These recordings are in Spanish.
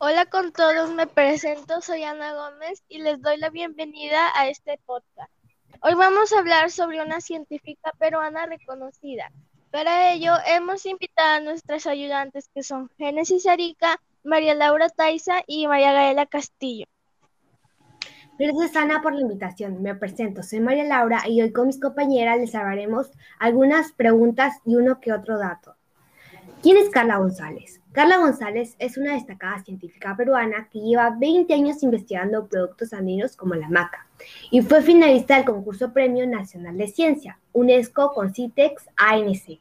Hola con todos, me presento, soy Ana Gómez y les doy la bienvenida a este podcast. Hoy vamos a hablar sobre una científica peruana reconocida. Para ello hemos invitado a nuestras ayudantes que son Génesis Arica, María Laura Taiza y María Gaela Castillo. Gracias Ana por la invitación. Me presento, soy María Laura y hoy con mis compañeras les haremos algunas preguntas y uno que otro dato. ¿Quién es Carla González? Carla González es una destacada científica peruana que lleva 20 años investigando productos andinos como la maca y fue finalista del concurso Premio Nacional de Ciencia, UNESCO con CITEX ANC.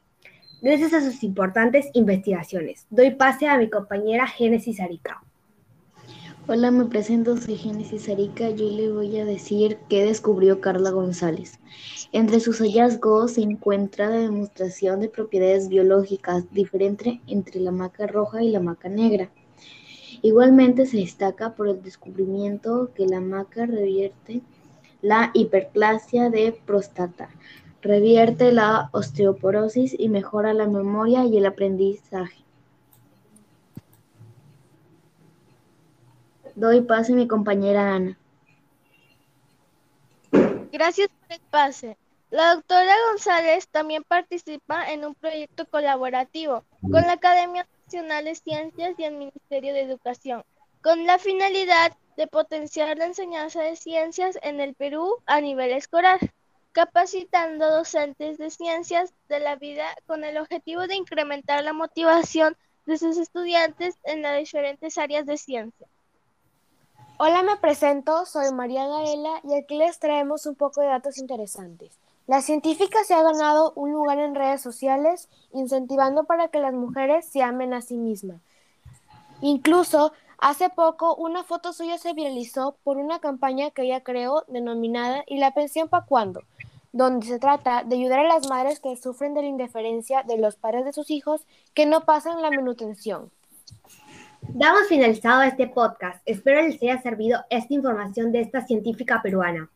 Gracias a sus importantes investigaciones, doy pase a mi compañera Génesis Arica. Hola, me presento, soy Génesis Arica. Yo le voy a decir qué descubrió Carla González. Entre sus hallazgos se encuentra la demostración de propiedades biológicas diferentes entre la maca roja y la maca negra. Igualmente se destaca por el descubrimiento que la maca revierte la hiperplasia de próstata, revierte la osteoporosis y mejora la memoria y el aprendizaje. Doy pase a mi compañera Ana. Gracias por el pase. La doctora González también participa en un proyecto colaborativo con la Academia Nacional de Ciencias y el Ministerio de Educación, con la finalidad de potenciar la enseñanza de ciencias en el Perú a nivel escolar, capacitando docentes de ciencias de la vida con el objetivo de incrementar la motivación de sus estudiantes en las diferentes áreas de ciencia. Hola, me presento, soy María Gaela y aquí les traemos un poco de datos interesantes. La científica se ha ganado un lugar en redes sociales incentivando para que las mujeres se amen a sí mismas. Incluso hace poco una foto suya se viralizó por una campaña que ella creó denominada ¿Y la pensión para cuándo? donde se trata de ayudar a las madres que sufren de la indiferencia de los padres de sus hijos que no pasan la manutención. Damos finalizado este podcast. Espero les haya servido esta información de esta científica peruana.